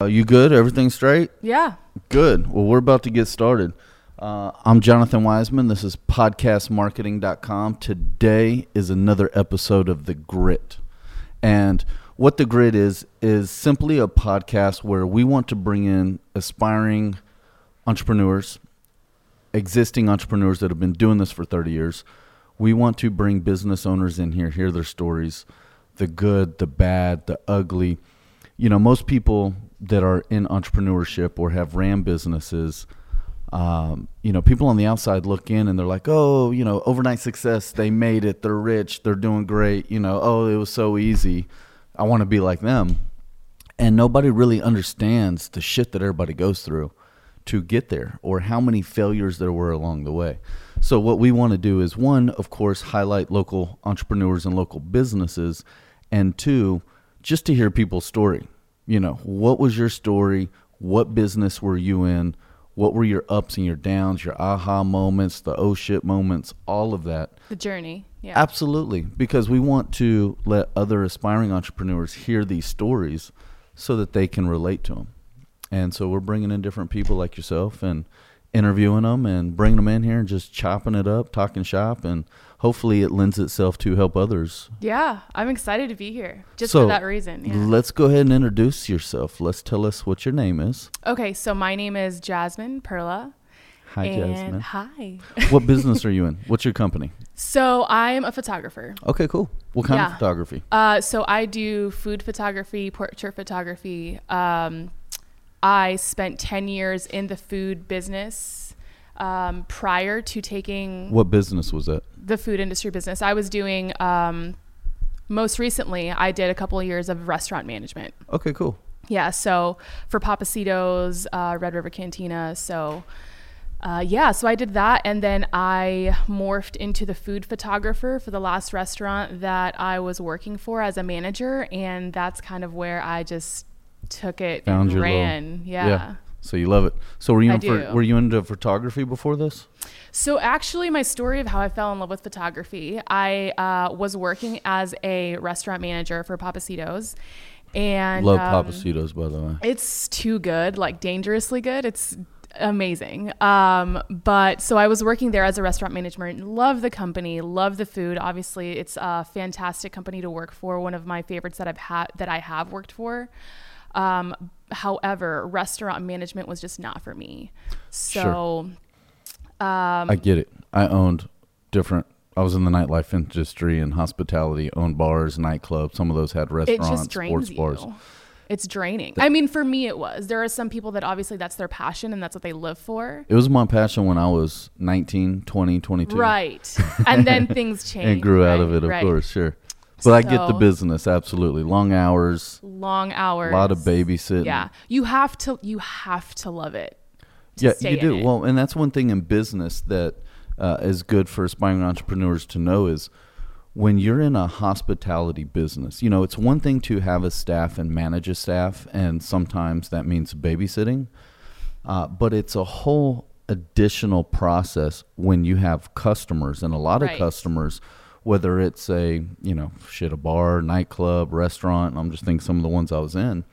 Uh, you good? Everything straight? Yeah. Good. Well, we're about to get started. Uh, I'm Jonathan Wiseman. This is podcastmarketing.com. Today is another episode of The Grit. And what The Grit is, is simply a podcast where we want to bring in aspiring entrepreneurs, existing entrepreneurs that have been doing this for 30 years. We want to bring business owners in here, hear their stories, the good, the bad, the ugly. You know, most people that are in entrepreneurship or have ram businesses, um, you know, people on the outside look in and they're like, oh, you know, overnight success, they made it, they're rich, they're doing great, you know, oh, it was so easy. I want to be like them. And nobody really understands the shit that everybody goes through to get there or how many failures there were along the way. So, what we want to do is one, of course, highlight local entrepreneurs and local businesses, and two, just to hear people's story. You know, what was your story? What business were you in? What were your ups and your downs, your aha moments, the oh shit moments, all of that? The journey. Yeah. Absolutely, because we want to let other aspiring entrepreneurs hear these stories so that they can relate to them. And so we're bringing in different people like yourself and interviewing them and bringing them in here and just chopping it up, talking shop, and hopefully it lends itself to help others. Yeah. I'm excited to be here just So, for that reason. Yeah. Let's go ahead and introduce yourself. Let's tell us what your name is. okay. So, my name is Jasmine Perla. Hi, and Jasmine. Hi. what business are you in? What's your company? so, I'm a photographer. Okay, cool. What kind Yeah. of photography? Uh, so I do food photography, portrait photography. Um, I spent 10 years in the food business um, prior to taking What business was it? the food industry business. I was doing, um, most recently, I did a couple of years of restaurant management. Okay, cool. Yeah, so for Pappasito's, uh, Red River Cantina. So, uh, yeah, so I did that. And then I morphed into the food photographer for the last restaurant that I was working for as a manager. And that's kind of where I just took it Found and your little- ran. yeah. So you love it. So were you I in do. were you into photography before this? So actually, my story of how I fell in love with photography, I uh, was working as a restaurant manager for Pappasito's, and Love um, Pappasito's, by the way. It's too good, like dangerously good. It's amazing. Um, but so I was working there as a restaurant manager. Love the company, love the food. Obviously, it's a fantastic company to work for. One of my favorites that I've had that I have worked for. Um, however, restaurant management was just not for me. So. Um, I get it. I owned different. I was in the nightlife industry and hospitality, owned bars, nightclubs. Some of those had it restaurants, sports bars. It's draining. I mean, for me, it was. There are some people that obviously that's their passion and that's what they live for. It was my passion when I was 19, 20, 22. Right. And then things changed. And grew out of it, of right. course, sure. But I get the So- business, absolutely. Long hours, Long hours. a lot of babysitting. Yeah. You have to you have to love it. to yeah, stay you in do. it. Well, and that's one thing in business that uh, is good for aspiring entrepreneurs to know is when you're in a hospitality business, you know, it's one thing to have a staff and manage a staff, and sometimes that means babysitting, uh, but it's a whole additional process when you have customers, and a lot of Right. customers. Whether it's a you know shit a bar, nightclub, restaurant, I'm just thinking some of the ones I was in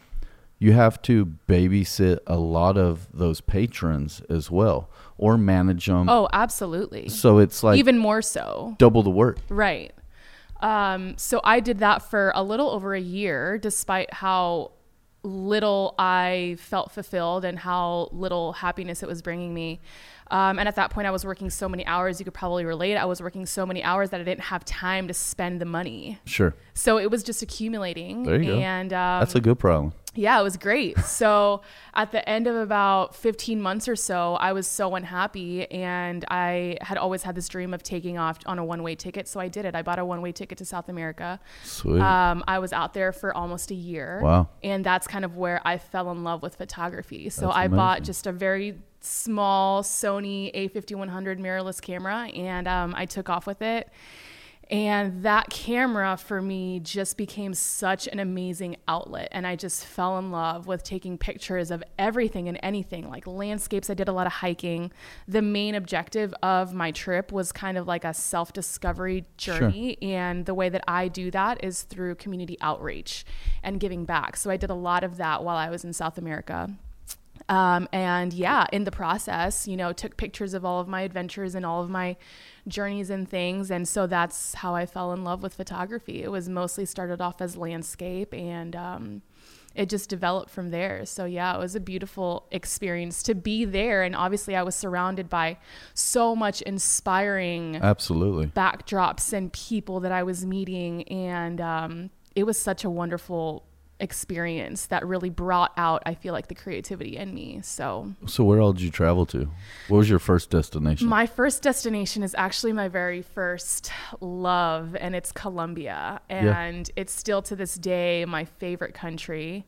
you have to babysit a lot of those patrons as well or manage them Oh, absolutely. so it's like Even more so. double the work Right. Um, so I did that for a little over a year, despite how little I felt fulfilled and how little happiness it was bringing me. Um, and at that point, I was working so many hours. You could probably relate. I was working so many hours that I didn't have time to spend the money. sure So it was just accumulating. There you go. and um, that's a good problem yeah, it was great. So at the end of about 15 months or so, I was so unhappy and I had always had this dream of taking off on a one-way ticket. So I did it. I bought a one-way ticket to South America. sweet Um, I was out there for almost a year. Wow. And that's kind of where I fell in love with photography. So That's I bought just a very small Sony A5100 mirrorless camera and um, I took off with it. And that camera for me just became such an amazing outlet. And I just fell in love with taking pictures of everything and anything, like landscapes. I did a lot of hiking. The main objective of my trip was kind of like a self discovery journey. Sure. And the way that I do that is through community outreach and giving back. So I did a lot of that while I was in South America. Um, and yeah, in the process, you know, took pictures of all of my adventures and all of my journeys and things. And so that's how I fell in love with photography. It was mostly started off as landscape and, um, it just developed from there. So yeah, it was a beautiful experience to be there and obviously I was surrounded by so much inspiring absolutely backdrops and people that I was meeting and um, it was such a wonderful experience that really brought out I feel like the creativity in me. So So where all did you travel to? What was your first destination? My first destination is actually my very first love and it's Colombia and yeah. it's still to this day my favorite country.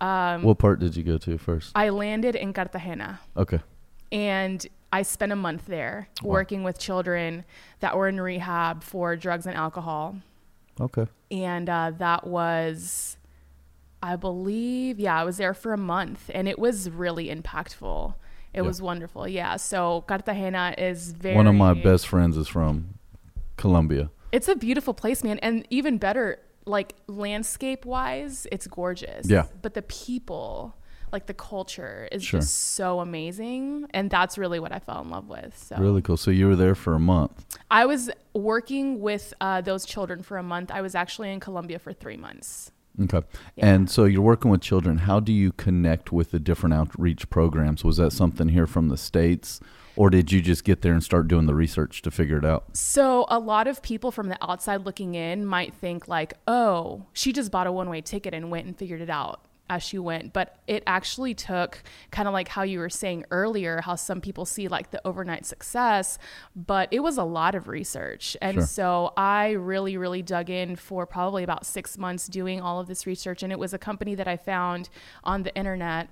Um, what part did you go to first? I landed in Cartagena. Okay. And I spent a month there wow. working with children that were in rehab for drugs and alcohol. Okay. And uh, that was I believe, yeah, I was there for a month and it was really impactful. It yeah. was wonderful. Yeah. So Cartagena is very. One of my best friends is from Colombia. It's a beautiful place, man. And even better, like landscape wise, it's gorgeous. Yeah. But the people, like the culture is sure. just so amazing. And that's really what I fell in love with. So. Really cool. So you were there for a month. I was working with uh, those children for a month. I was actually in Colombia for three months. Okay. Yeah. And so you're working with children. How do you connect with the different outreach programs? Was that something here from the States? Or did you just get there and start doing the research to figure it out? So, a lot of people from the outside looking in might think, like, oh, she just bought a one way ticket and went and figured it out as she went but it actually took kind of like how you were saying earlier how some people see like the overnight success but it was a lot of research and sure. so i really really dug in for probably about six months doing all of this research and it was a company that i found on the internet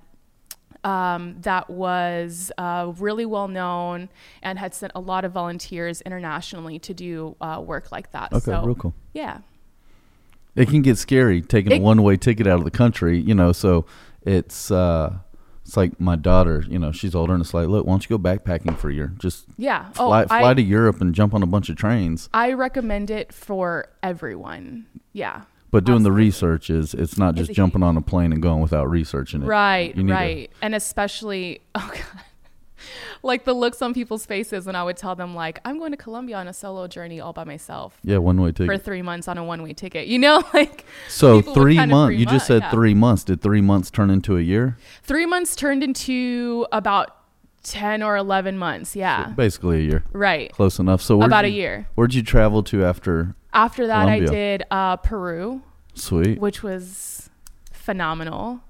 um, that was uh, really well known and had sent a lot of volunteers internationally to do uh, work like that. Okay, so, real cool. Yeah. It can get scary taking it, a one way ticket out of the country, you know. So it's uh, it's like my daughter, you know, she's older, and it's like, look, why don't you go backpacking for a year? Just yeah, fly, oh, fly I, to Europe and jump on a bunch of trains. I recommend it for everyone. Yeah. But doing Absolutely. the research is it's not just jumping on a plane and going without researching it. Right, right. To, and especially oh god like the looks on people's faces when I would tell them like I'm going to Colombia on a solo journey all by myself. Yeah, one way ticket for three months on a one way ticket. You know, like so three months. You just said yeah. three months. Did three months turn into a year? Three months turned into about 10 or 11 months yeah so basically a year right close enough so about you, a year where'd you travel to after after that Colombia? i did uh, peru sweet which was phenomenal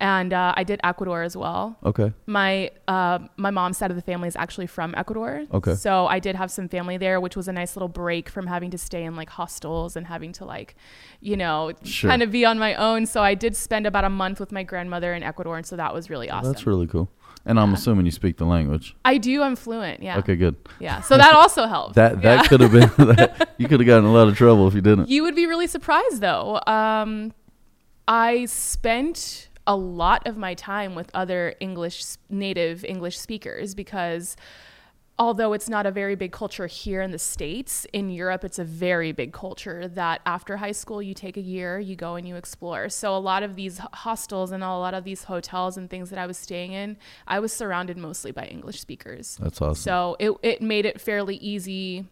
and uh, I did Ecuador as well. Okay. My uh, my mom's side of the family is actually from Ecuador. Okay. So I did have some family there, which was a nice little break from having to stay in like hostels and having to like, you know, sure. kind of be on my own. So I did spend about a month with my grandmother in Ecuador, and so that was really awesome. That's really cool. And I'm assuming you speak the language. I do. I'm fluent. Yeah. Okay, good. Yeah. So that also helps. that that yeah. could have been. that, you could have gotten a lot of trouble if you didn't. You would be really surprised, though. Um, I spent a lot of my time with other English native English speakers because although it's not a very big culture here in the states in europe it's a very big culture that after high school you take a year you go and you explore. So a lot of these hostels and a lot of these hotels and things that i was staying in i was surrounded mostly by english speakers. That's awesome. So it, it made it fairly easy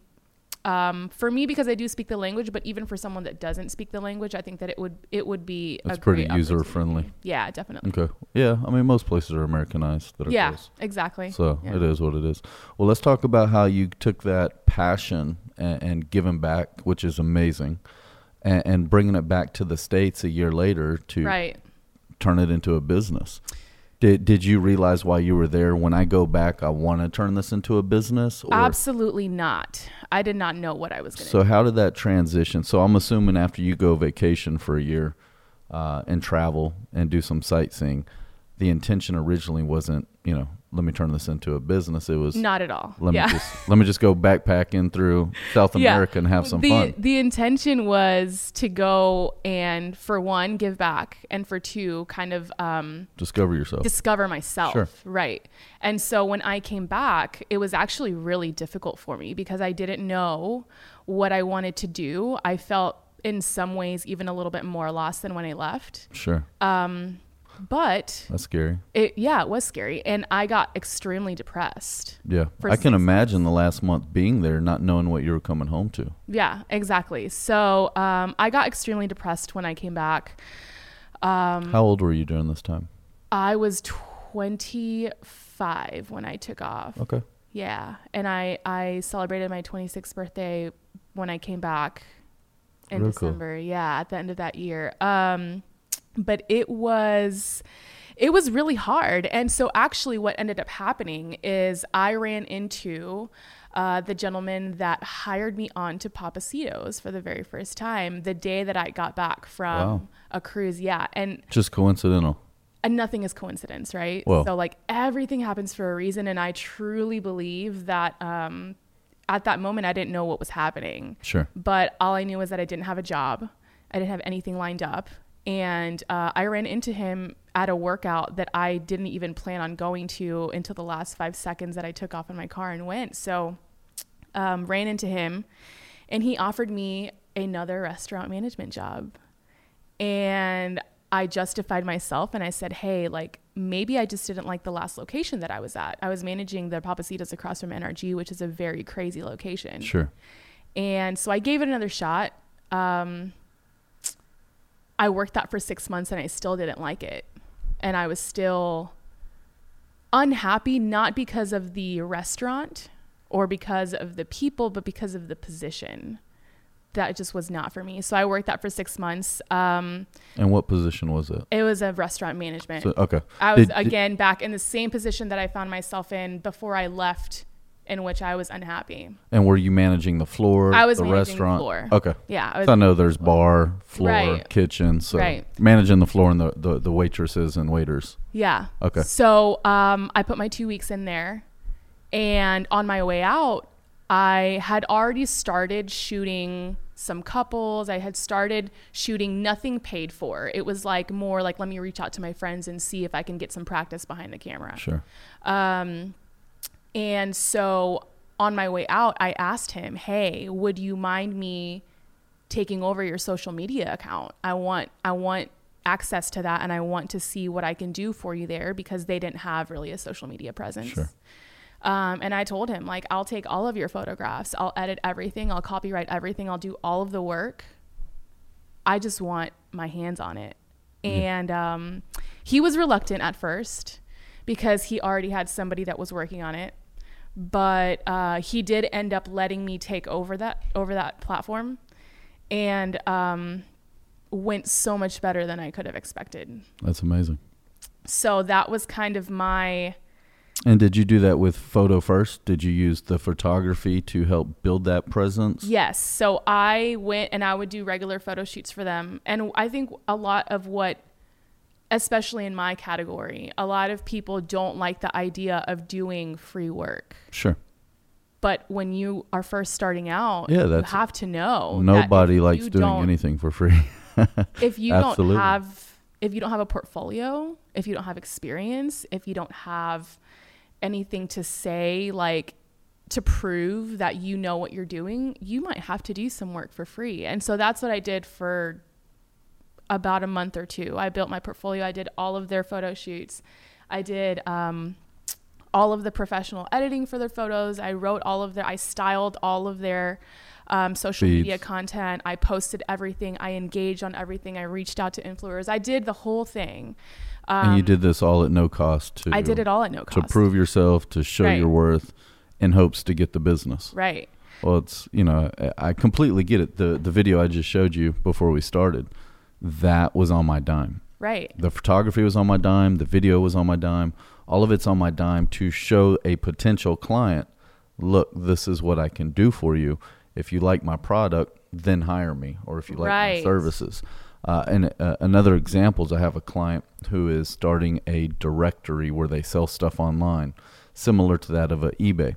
um, for me because I do speak the language, but even for someone that doesn't speak the language, I think that it would it would be it's pretty user friendly. Yeah, definitely. Okay. Yeah, I mean most places are Americanized. That are yeah, close. exactly. So yeah. it is what it is. Well, let's talk about how you took that passion and, and giving back, which is amazing, and, and, bringing it back to the states a year later to right. turn it into a business. Did Did you realize while you were there? When I go back, I want to turn this into a business. Or? Absolutely not. I did not know what I was going to. So do. how did that transition? So I'm assuming after you go vacation for a year, uh, and travel and do some sightseeing, the intention originally wasn't you know let me turn this into a business. It was Not at all. let yeah. me just let me just go backpacking through South Yeah. America and have some the, fun. The intention was to go and for one, give back, and for two, kind of um, Discover yourself. discover myself. Sure. Right. And so when I came back, it was actually really difficult for me because I didn't know what I wanted to do. I felt in some ways even a little bit more lost than when I left. sure. Um, but That's scary. it, yeah, it was scary. And I got extremely depressed. Yeah. I can imagine the last month being there, not knowing what you were coming home to. Yeah, exactly. So um, I got extremely depressed when I came back. Um, How old were you during this time? I was 25 when I took off. Okay. Yeah, and I I celebrated my 26th birthday when I came back in Real cool. December. Yeah, at the end of that year. Um, but it was it was really hard. And so actually, what ended up happening is I ran into uh, the gentleman that hired me on to Pappasito's for the very first time the day that I got back from Wow. a cruise. Yeah, and Just coincidental. and nothing is coincidence, right? Well- so like everything happens for a reason, and I truly believe that um, at that moment I didn't know what was happening, Sure. but all I knew was that I didn't have a job, I didn't have anything lined up, and uh, I ran into him at a workout that I didn't even plan on going to until the last five seconds that I took off in my car and went. So um, ran into him, and he offered me another restaurant management job. And I justified myself and I said, hey, like maybe I just didn't like the last location that I was at. I was managing the Pappasito's across from NRG, which is a very crazy location. Sure. And so I gave it another shot. Um, I worked that for six months and I still didn't like it. And I was still unhappy, not because of the restaurant or because of the people, but because of the position. That just was not for me. So I worked that for six months. Um, And what position was it? it was a restaurant management. So, okay. I was Did- did- again back in the same position that I found myself in before I left, in which I was unhappy. And were you managing the floor? I was the managing the restaurant? floor. Okay. Yeah, I I know there's bar, floor, Right. kitchen. So Right. managing the floor and the, the, the waitresses and waiters. Yeah. Okay. So um, I put my two weeks in there, and on my way out, I had already started shooting some couples. I had started shooting nothing paid for. It was like more like let me reach out to my friends and see if I can get some practice behind the camera. Sure. Um, and so on my way out, I asked him, "Hey, would you mind me taking over your social media account? I want I want access to that, and I want to see what I can do for you there because they didn't have really a social media presence." Sure. Um, and I told him, like, I'll take all of your photographs, I'll edit everything, I'll copyright everything, I'll do all of the work. I just want my hands on it. And um, he was reluctant at first because he already had somebody that was working on it. But uh, he did end up letting me take over that over that platform, and um, went so much better than I could have expected. That's amazing. So that was kind of my And did you do that with photo first? Did you use the photography to help build that presence? Yes. So I went and I would do regular photo shoots for them. And I think a lot of what, especially in my category, a lot of people don't like the idea of doing free work. Sure. But when you are first starting out, Yeah, you that's- have to know. Nobody likes doing anything for free. If you Absolutely. don't have, if you don't have a portfolio, if you don't have experience, if you don't have anything to say, like to prove that you know what you're doing, you might have to do some work for free. And so that's what I did for about a month or two. I built my portfolio. I did all of their photo shoots. I did um, all of the professional editing for their photos. I wrote all of their, I styled all of their um, social Feeds. media content. I posted everything. I engaged on everything. I reached out to influencers. I did the whole thing. Um, and you did this all at no cost to I did it all at no cost. to prove yourself, to show Right. your worth in hopes to get the business. Right. Well, it's you know I- I completely get it. The the video I just showed you before we started, that was on my dime. Right. The photography was on my dime. The video was on my dime. All of it's on my dime to show a potential client, look, this is what I can do for you. If you like my product, then hire me, or if you like my services. Uh, and uh, another example is I have a client who is starting a directory where they sell stuff online, similar to that of a eBay.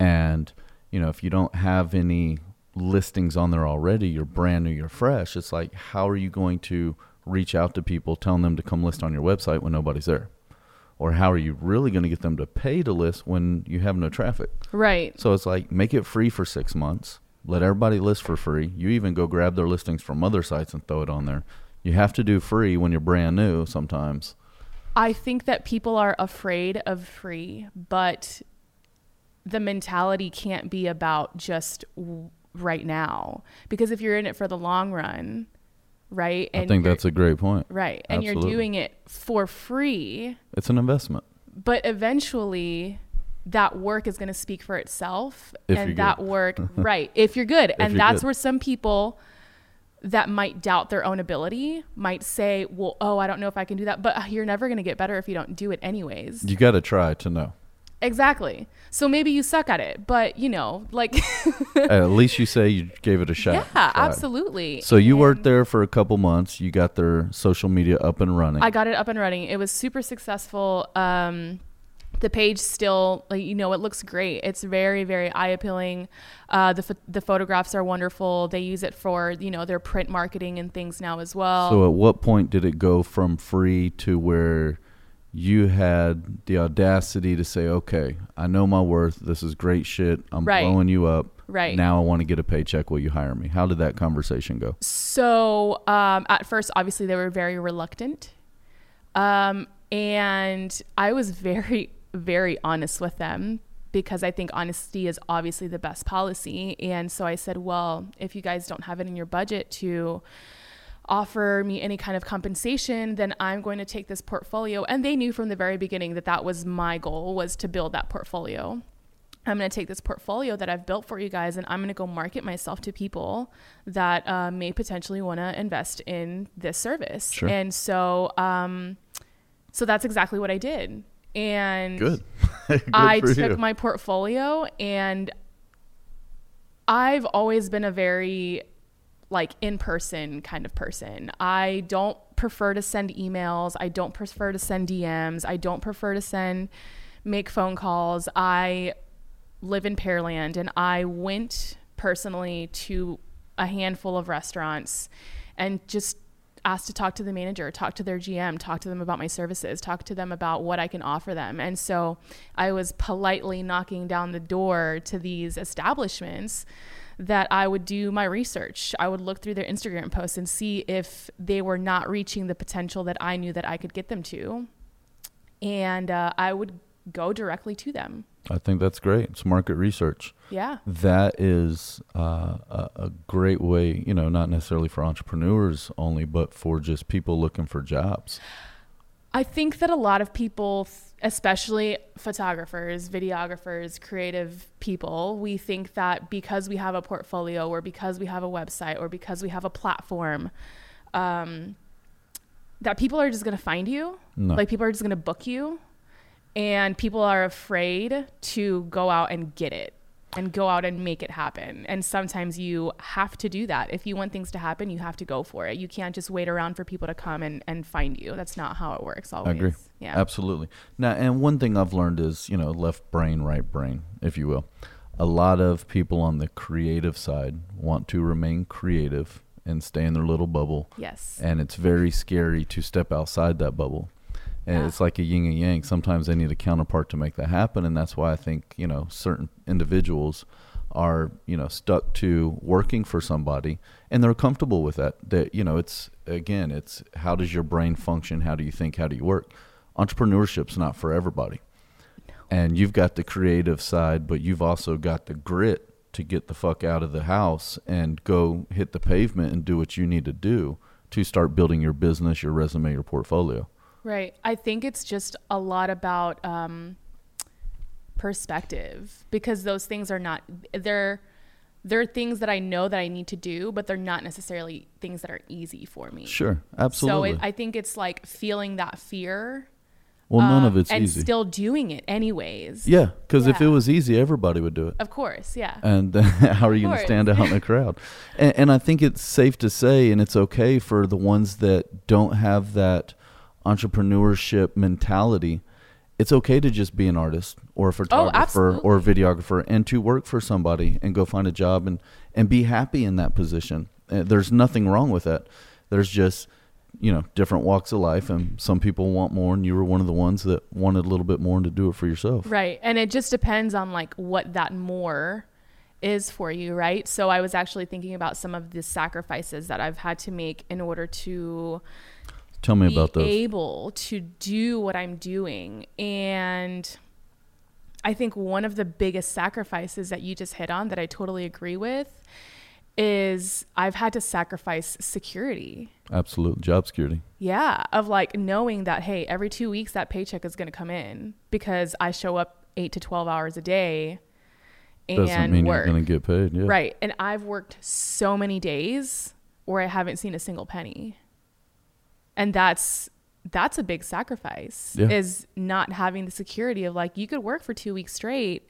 And you know, if you don't have any listings on there already, you're brand new, you're fresh. It's like, how are you going to reach out to people, telling them to come list on your website when nobody's there? Or how are you really going to get them to pay to list when you have no traffic? Right. So it's like, make it free for six months. Let everybody list for free. You even go grab their listings from other sites and throw it on there. You have to do free when you're brand new sometimes. I think that people are afraid of free, but the mentality can't be about just right now because if you're in it for the long run, right? I think that's a great point. right, and Absolutely. you're doing it for free, It's an investment. but eventually that work is going to speak for itself If and that good. work right if you're good and you're that's good. where some people that might doubt their own ability might say well oh i don't know if i can do that but you're never going to get better if you don't do it anyways You got to try to know. Exactly so maybe you suck at it but you know like At least you say you gave it a shot. yeah Tried. absolutely So you worked And- there for a couple months. You got their social media up and running. I got it up and running. It was super successful. Um, the page still, like, you know, it looks great. It's very, very eye appealing. Uh, the ph- the photographs are wonderful. They use it for you know their print marketing and things now as well. so at what point did it go from free to where you had the audacity to say, "Okay, I know my worth. This is great shit. I'm Right. blowing you up. Right. Now I want to get a paycheck. Will you hire me?" How did that conversation go? So um, at first, obviously, they were very reluctant, um, and I was very, very honest with them because I think honesty is obviously the best policy. And so I said, well, if you guys don't have it in your budget to offer me any kind of compensation then i'm going to take this portfolio and they knew from the very beginning that that was my goal was to build that portfolio I'm going to take this portfolio that I've built for you guys and I'm going to go market myself to people that uh, may potentially want to invest in this service. Sure. And so, um, so that's exactly what I did. And Good. Good I took you. my portfolio and I've always been a very like in person kind of person. I don't prefer to send emails. I don't prefer to send DMs. I don't prefer to send make phone calls. I live in Pearland and I went personally to a handful of restaurants and just asked to talk to the manager, talk to their GM, talk to them about my services, talk to them about what I can offer them. And so I was politely knocking down the door to these establishments that I would do my research. I would look through their Instagram posts and see if they were not reaching the potential that I knew that I could get them to. And uh, I would go directly to them. I think that's great. It's market research. Yeah. That is uh, a, a great way, you know, not necessarily for entrepreneurs only, but for just people looking for jobs. I think that a lot of people, especially photographers, videographers, creative people, we think that because we have a portfolio or because we have a website or because we have a platform, um, that people are just going to find you. No. Like people are just going to book you. And people are afraid to go out and get it and go out and make it happen. And sometimes you have to do that. If you want things to happen, you have to go for it. You can't just wait around for people to come and, and find you. That's not how it works always. I agree. Yeah. Absolutely. Now, and one thing I've learned is, you know, left brain, right brain, if you will. A lot of people on the creative side want to remain creative and stay in their little bubble. Yes. And it's very scary to step outside that bubble. And Yeah. it's like a yin and yang. Sometimes they need a counterpart to make that happen. And that's why I think, you know, certain individuals are, you know, stuck to working for somebody and they're comfortable with that. That, you know, it's, again, it's how does your brain function? How do you think? How do you work? Entrepreneurship's not for everybody. And you've got the creative side, but you've also got the grit to get the fuck out of the house and go hit the pavement and do what you need to do to start building your business, your resume, your portfolio. Right. I think it's just a lot about um, perspective because those things are not they're they're things that I know that I need to do, but they're not necessarily things that are easy for me. Sure, absolutely. So it, I think it's like feeling that fear Well, none of um, it's and easy. still doing it anyways. Yeah, because if it was easy, everybody would do it. Of course, yeah. And how are you going to stand out in the crowd? And, and I think it's safe to say, and it's okay for the ones that don't have that entrepreneurship mentality. It's okay to just be an artist or a photographer or a videographer and to work for somebody and go find a job and, and be happy in that position. Uh, There's nothing wrong with that. There's just, you know, different walks of life, and some people want more, and you were one of the ones that wanted a little bit more and to do it for yourself. Right. And it just depends on like what that more is for you, right? So I was actually thinking about some of the sacrifices that I've had to make in order to Tell me be about those. able to do what I'm doing. And I think one of the biggest sacrifices that you just hit on that I totally agree with is I've had to sacrifice security. Absolute job security. Yeah, of like knowing that hey, every 2 weeks that paycheck is going to come in because I show up 8 to 12 hours a day and Doesn't mean work. you're going to get paid. Yeah. Right. And I've worked so many days where I haven't seen a single penny. And that's that's a big sacrifice Yeah. is not having the security of like you could work for 2 weeks straight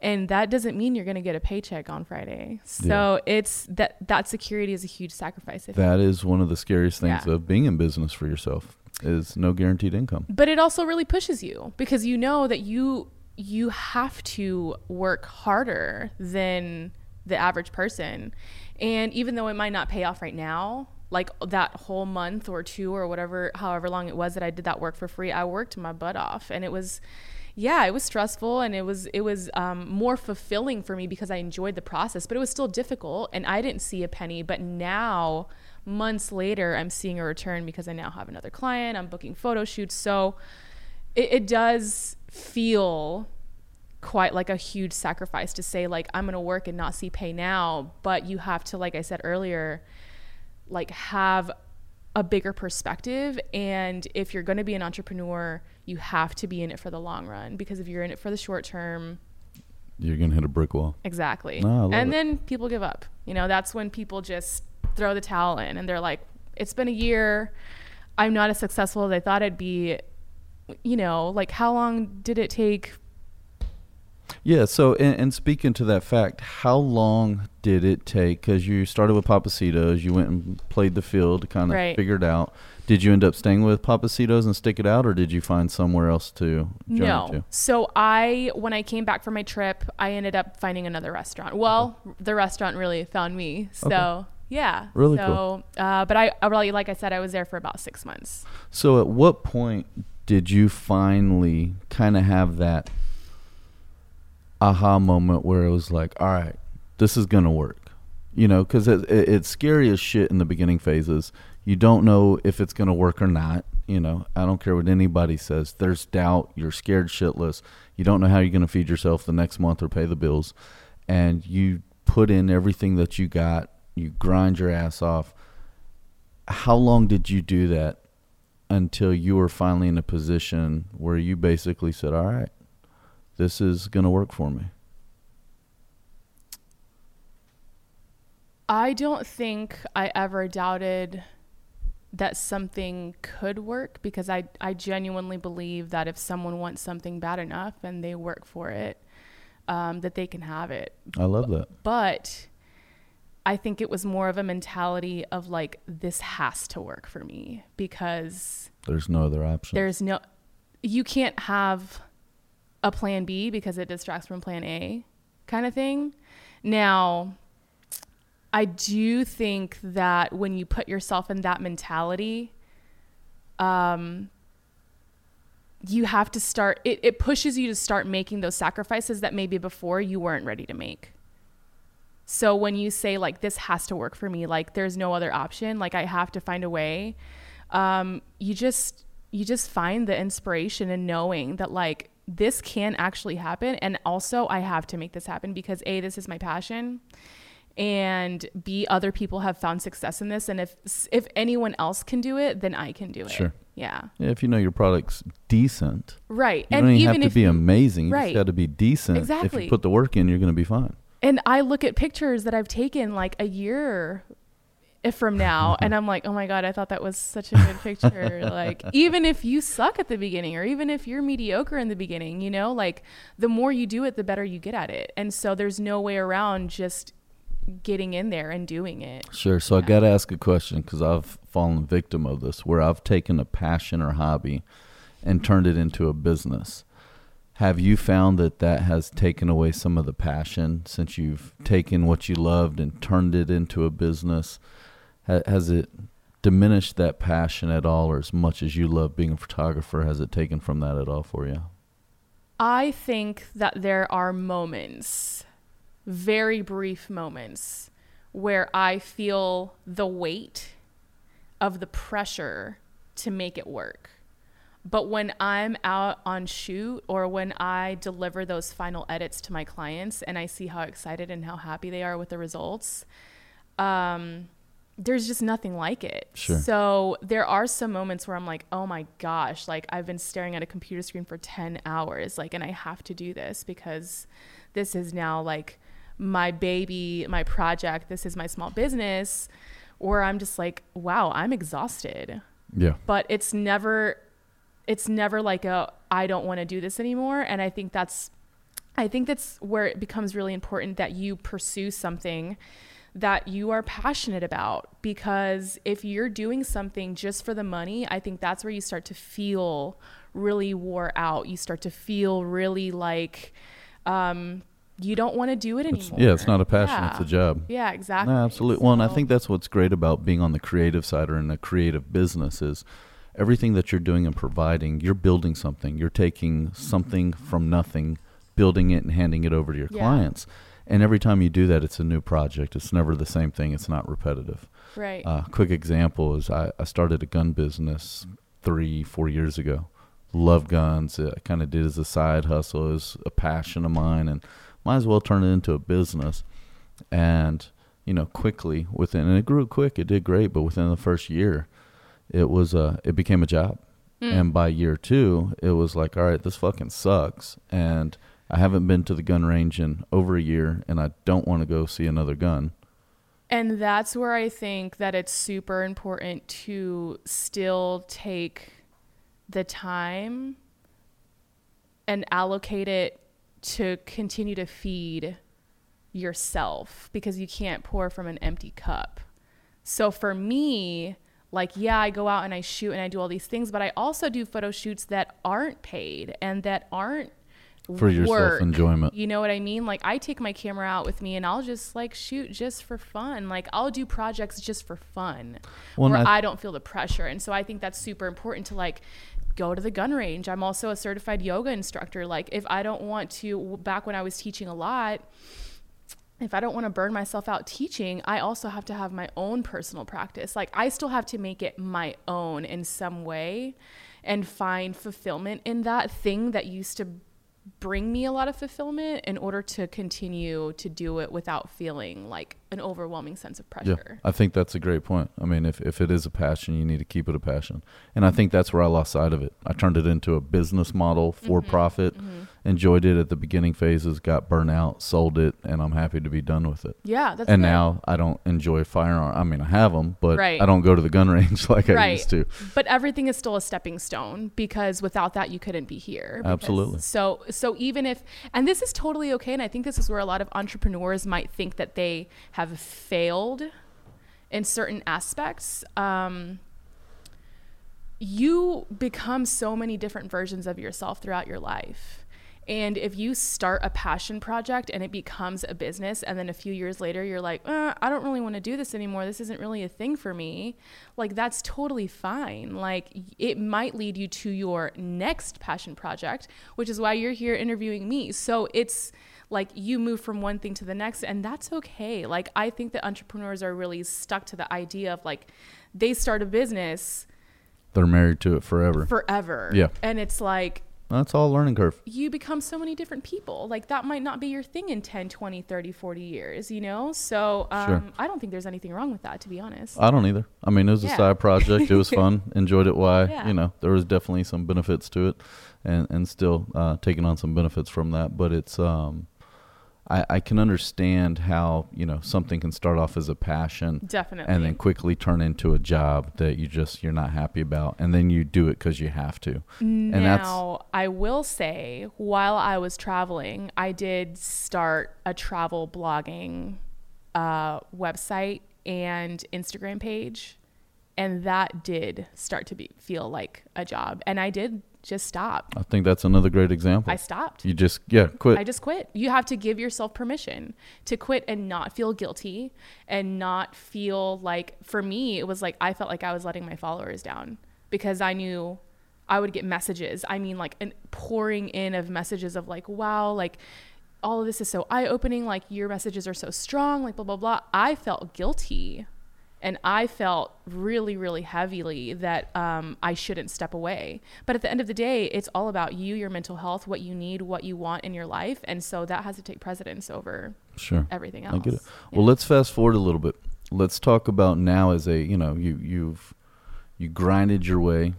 and that doesn't mean you're going to get a paycheck on Friday. So it's that that security is a huge sacrifice. That is one of the scariest things Yeah. of being in business for yourself is no guaranteed income. but it also really pushes you because you know that you you have to work harder than the average person and even though it might not pay off right now like that whole month or two or whatever however long it was that I did that work for free I worked my butt off. And it was yeah it was stressful and it was it was um, more fulfilling for me because I enjoyed the process but it was still difficult and I didn't see a penny. But now months later I'm seeing a return because I now have another client. I'm booking photo shoots. So it, it does feel quite like a huge sacrifice to say like i'm to work and not see pay now but you have to like i said earlier like have a bigger perspective. And if you're going to be an entrepreneur you have to be in it for the long run because if you're in it for the short term You're going to hit a brick wall. exactly. No, and it. then people give up. You know that's when people just throw the towel in and they're like it's been a year. I'm not as successful as i thought i'd be. You know like how long did it take Yeah. So, and, and speaking to that fact, how long did it take? Because you started with Pappasito's, you went and played the field, kind of Right. figured out. Did you end up staying with Pappasito's and stick it out, or did you find somewhere else to join No. to? So I, when I came back from my trip, I ended up finding another restaurant. Well, the restaurant really found me. So Okay. yeah. Really so, Uh, but I, I really, like I said, I was there for about six months. So, at what point did you finally kind of have that aha moment where it was like, all right, this is to work? You know, because it, it, it's scary as shit in the beginning phases. You don't know if it's to work or not. You know, I don't care what anybody says. There's doubt. You're scared shitless. You don't know how you're to feed yourself the next month or pay the bills. And you put in everything that you got. You grind your ass off. How long did you do that until you were finally in a position where you basically said, "All right, this is going to work for me." I don't think I ever doubted that something could work because I, I genuinely believe that if someone wants something bad enough and they work for it, um, that they can have it. I love that. but I think it was more of a mentality of like this has to work for me because There's no other option. there's no you can't have a plan B because it distracts from plan A kind of thing. Now, I do think that when you put yourself in that mentality, um, you have to start, it, it pushes you to start making those sacrifices that maybe before you weren't ready to make. So when you say, like, this has to work for me, like, there's no other option, like, I have to find a way, um, you just, you just find the inspiration in knowing that, like, this can actually happen. And also, I have to make this happen because A, this is my passion and b other people have found success in this and if if anyone else can do it then i can do it Sure. yeah yeah, if you know your product's decent, right you and don't even have to if be you- amazing. You right. just got to be decent. Exactly. If you put the work in, you're going to be fine. and i look at pictures that i've taken like a year from now and i'm like oh my god i thought that was such a good picture like even if you suck at the beginning or even if you're mediocre in the beginning you know like the more you do it the better you get at it and so there's no way around just getting in there and doing it Sure. So I got to ask a question because I've fallen victim of this, where I've taken a passion or hobby and turned it into a business. Have you found that that has taken away some of the passion since you've taken what you loved and turned it into a business? Ha- has it diminished that passion at all, or as much as you love being a photographer, has it taken from that at all for you? I think that there are moments, very brief moments, where I feel the weight of the pressure to make it work. But when I'm out on shoot or when I deliver those final edits to my clients and I see how excited and how happy they are with the results, um, there's just nothing like it. Sure. So there are some moments where I'm like, oh my gosh, like I've been staring at a computer screen for 10 hours, like, and I have to do this because this is now like my baby, my project, this is my small business, Or I'm just like, wow, I'm exhausted. Yeah. But it's never, it's never like a, I don't want to do this anymore. And I think that's, I think that's where it becomes really important that you pursue something that you are passionate about because if you're doing something just for the money, I think that's where you start to feel really wore out. You start to feel really like um, you don't want to do it It's, anymore. yeah, it's not a passion, Yeah. it's a job. Yeah, exactly. No, absolutely. Well, and I think that's what's great about being on the creative side or in a creative business is everything that you're doing and providing, you're building something. You're taking something from nothing, building it and handing it over to your Yeah. clients. And every time you do that, it's a new project. It's never the same thing. It's not repetitive. right. Uh, quick example is I, I started a gun business three, four years ago. Love guns. I kind of did as a side hustle, as a passion of mine, and might as well turn it into a business. And you know, quickly within, and it grew quick. It did great, but within the first year, it was uh, it became a job. Mm. And by year two, it was like, all right, this fucking sucks. And I haven't been to the gun range in over a year, and I don't want to go see another gun. And that's where I think that it's super important to still take the time and allocate it to continue to feed yourself because you can't pour from an empty cup. So for me, like, yeah, I go out and I shoot and I do all these things, but I also do photo shoots that aren't paid and that aren't For your work. self-enjoyment. You know what I mean? Like I take my camera out with me and I'll just like shoot just for fun. Like I'll do projects just for fun Well, where I- I don't feel the pressure. And so I think that's super important to like go to the gun range. I'm also a certified yoga instructor. Like if I don't want to back when I was teaching a lot, if I don't want to burn myself out teaching, I also have to have my own personal practice. Like I still have to make it my own in some way and find fulfillment in that thing that used to bring me a lot of fulfillment in order to continue to do it without feeling like an overwhelming sense of pressure. Yeah. I think that's a great point. I mean, if, if it is a passion, you need to keep it a passion. And I think that's where I lost sight of it. I turned it into a business model for Mm-hmm. profit, enjoyed it at the beginning phases, got burnt out, sold it, and I'm happy to be done with it. Yeah, that's and good. now I don't enjoy firearm. I mean, I have them, but Right. I don't go to the gun range like I used to. But everything is still a stepping stone because without that you couldn't be here. Because- Absolutely. So so even if and this is totally okay and I think this is where a lot of entrepreneurs might think that they have failed in certain aspects. Um, you become so many different versions of yourself throughout your life. And if you start a passion project and it becomes a business, and then a few years later you're like, uh, I don't really want to do this anymore. This isn't really a thing for me. Like, that's totally fine. Like, it might lead you to your next passion project, which is why you're here interviewing me. So it's like you move from one thing to the next, and that's okay. Like, I think that entrepreneurs are really stuck to the idea of like, they start a business They're married to it forever. forever. Yeah. And it's like, That's all a learning curve. you become so many different people. Like that might not be your thing in 10, 20, 30, 40 years, you know? So um, Sure. I don't think there's anything wrong with that, to be honest. I don't either. I mean, it was a side project. It was fun. Enjoyed it. Why? Yeah. You know, there was definitely some benefits to it, and and still uh, taking on some benefits from that. But it's um, I, I can understand how you know something can start off as a passion Definitely. and then quickly turn into a job that you just you're not happy about and then you do it because you have to and that's now, I will say, while I was traveling, I did start a travel blogging uh, website and Instagram page, and that did start to be feel like a job. And I did just stop. i think that's another great example I stopped. you just yeah quit I just quit. You have to give yourself permission to quit and not feel guilty and not feel like, for me, it was like I felt like I was letting my followers down because I knew I would get messages. I mean, like an pouring in of messages of like, wow, like all of this is so eye opening. Like your messages are so strong, like blah, blah, blah. I felt guilty and I felt really, really heavily that um, I shouldn't step away. But at the end of the day, it's all about you, your mental health, what you need, what you want in your life. And so that has to take precedence over sure everything else. I get it. Yeah. Well, let's fast forward a little bit. Let's talk about now as a you know you you've you grinded your way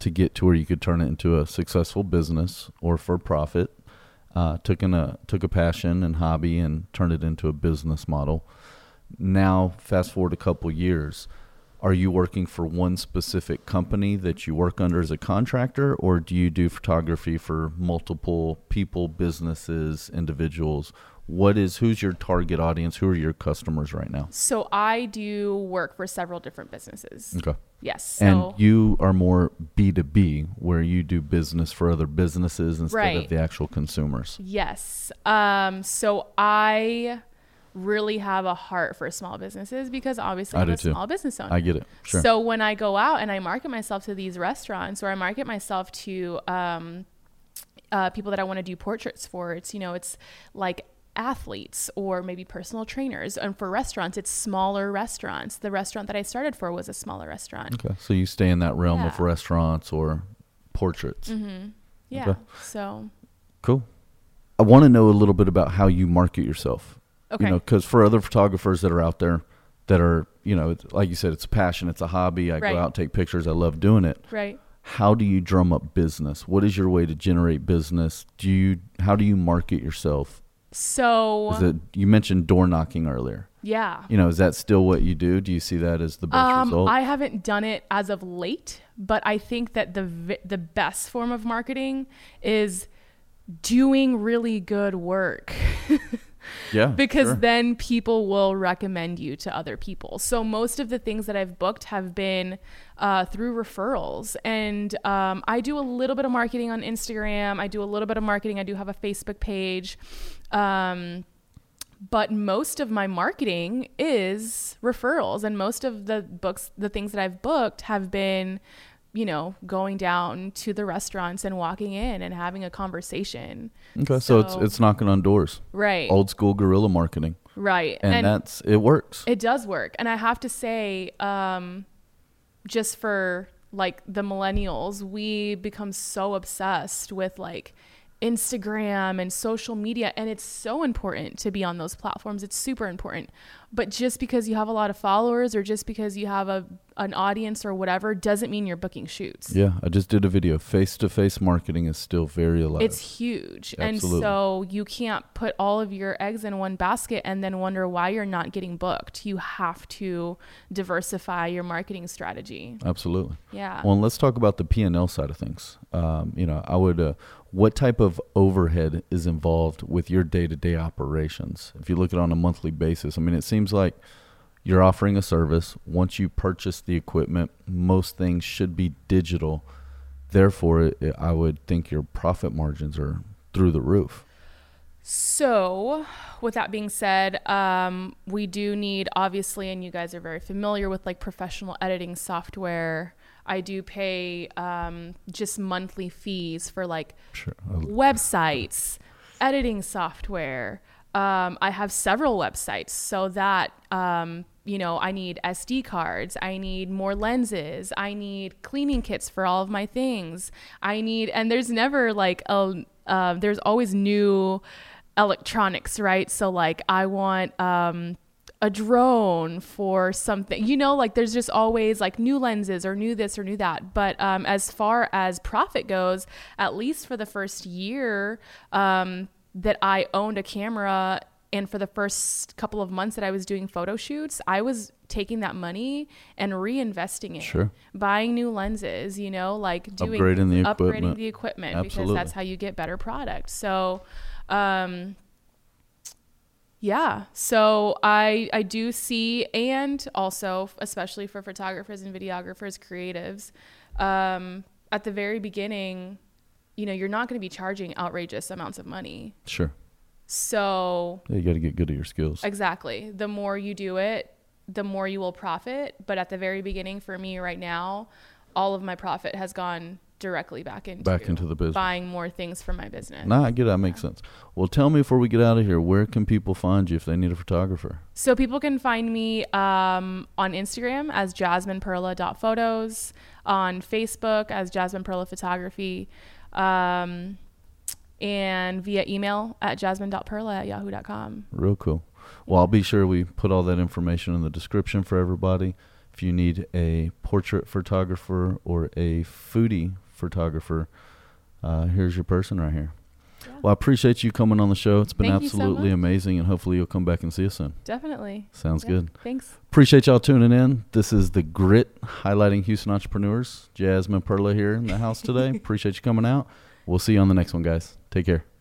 to get to where you could turn it into a successful business or for profit. Uh, took in a took a passion and hobby and turned it into a business model. Now, fast forward a couple years. Are you working for one specific company that you work under as a contractor, or do you do photography for multiple people, businesses, individuals? What is who's your target audience? Who are your customers right now? So I do work for several different businesses. Okay. Yes. So and you are more B2B, where you do business for other businesses instead Right. of the actual consumers. Yes. Um, so I really have a heart for small businesses because obviously I I'm a too. small business owner. I get it. Sure. So when I go out and I market myself to these restaurants or I market myself to um, uh, people that I want to do portraits for, it's you know it's like athletes or maybe personal trainers. And for restaurants, it's smaller restaurants. The restaurant that I started for was a smaller restaurant. okay. So you stay in that realm of Yeah. Mm-hmm. restaurants or portraits. Yeah. Okay. So Cool. I want to know a little bit about how you market yourself. Okay. You know, because for other photographers that are out there that are, you know, like you said, it's a passion, it's a hobby. I Right. go out, take pictures. I love doing it. right. How do you drum up business? What is your way to generate business? Do you, how do you market yourself? So Is it, you mentioned door knocking earlier. yeah. You know, is that still what you do? Do you see that as the best Um, result? I haven't done it as of late, but I think that the the best form of marketing is doing really good work yeah. because sure. then people will recommend you to other people. So most of the things that I've booked have been uh, through referrals, and um, I do a little bit of marketing on Instagram. I do a little bit of marketing. I do have a Facebook page. Um, but most of my marketing is referrals and most of the books the things that i've booked have been you know going down to the restaurants and walking in and having a conversation okay. So, it's, so- it's knocking on doors. right Old school guerrilla marketing. right And, that's, it works. it does work and i have to say um just for like the millennials we become so obsessed with like Instagram and social media and it's so important to be on those platforms it's super important but just because you have a lot of followers or just because you have a an audience or whatever doesn't mean you're booking shoots Yeah, I just did a video. Face to face marketing is still very alive. It's huge. Absolutely. And so you can't put all of your eggs in one basket and then wonder why you're not getting booked. You have to diversify your marketing strategy. Absolutely. Yeah. Well, let's talk about the P and L side of things. Um, you know, I would. Uh, what type of overhead is involved with your day to day operations? If you look at it on a monthly basis, I mean, it seems like you're offering a service. Once you purchase the equipment, most things should be digital. Therefore, it, it- I would think your profit margins are through the roof. So, with that being said, um, we do need, obviously, and you guys are very familiar with like professional editing software. I do pay um, just monthly fees for like Sure. websites, editing software. Um, I have several websites so that, um, you know, I need SD cards, I need more lenses, I need cleaning kits for all of my things. I need, and there's never like a, uh, there's always new electronics, right? So, like, I want, um, a drone for something you know like there's just always like new lenses or new this or new that but um, as far as profit goes at least for the first year um, that I owned a camera and for the first couple of months that I was doing photo shoots, I was taking that money and reinvesting it, Sure. buying new lenses, you know, like doing Upgrading the upgrading equipment. the equipment because that's how you get better product. So, um, yeah, so I I do see, and also especially for photographers and videographers, creatives, um, at the very beginning, you know, you're not going to be charging outrageous amounts of money. Sure. So Yeah, you got to get good at your skills. Exactly. The more you do it, the more you will profit. But at the very beginning, for me right now, all of my profit has gone directly back into Back into the business. buying more things for my business. Nah, I get it. That makes sense. Well, tell me before we get out of here, where can people find you if they need a photographer? So people can find me um, on Instagram as jasmineperla.photos, on Facebook as Jasmine Perla Photography, um, and via email at jasmine.perla at yahoo.com. Real cool. Well, I'll be sure we put all that information in the description for everybody. If you need a portrait photographer or a foodie photographer, uh, here's your person right here. Yeah. Well, I appreciate you coming on the show. It's been Thank you so absolutely amazing, and hopefully you'll come back and see us soon. Definitely. Sounds Yeah. good. Thanks. Appreciate y'all tuning in. This is the Grit highlighting Houston entrepreneurs. Jasmine Perla here in the house today. appreciate you coming out. We'll see you on the next one, guys. Take care.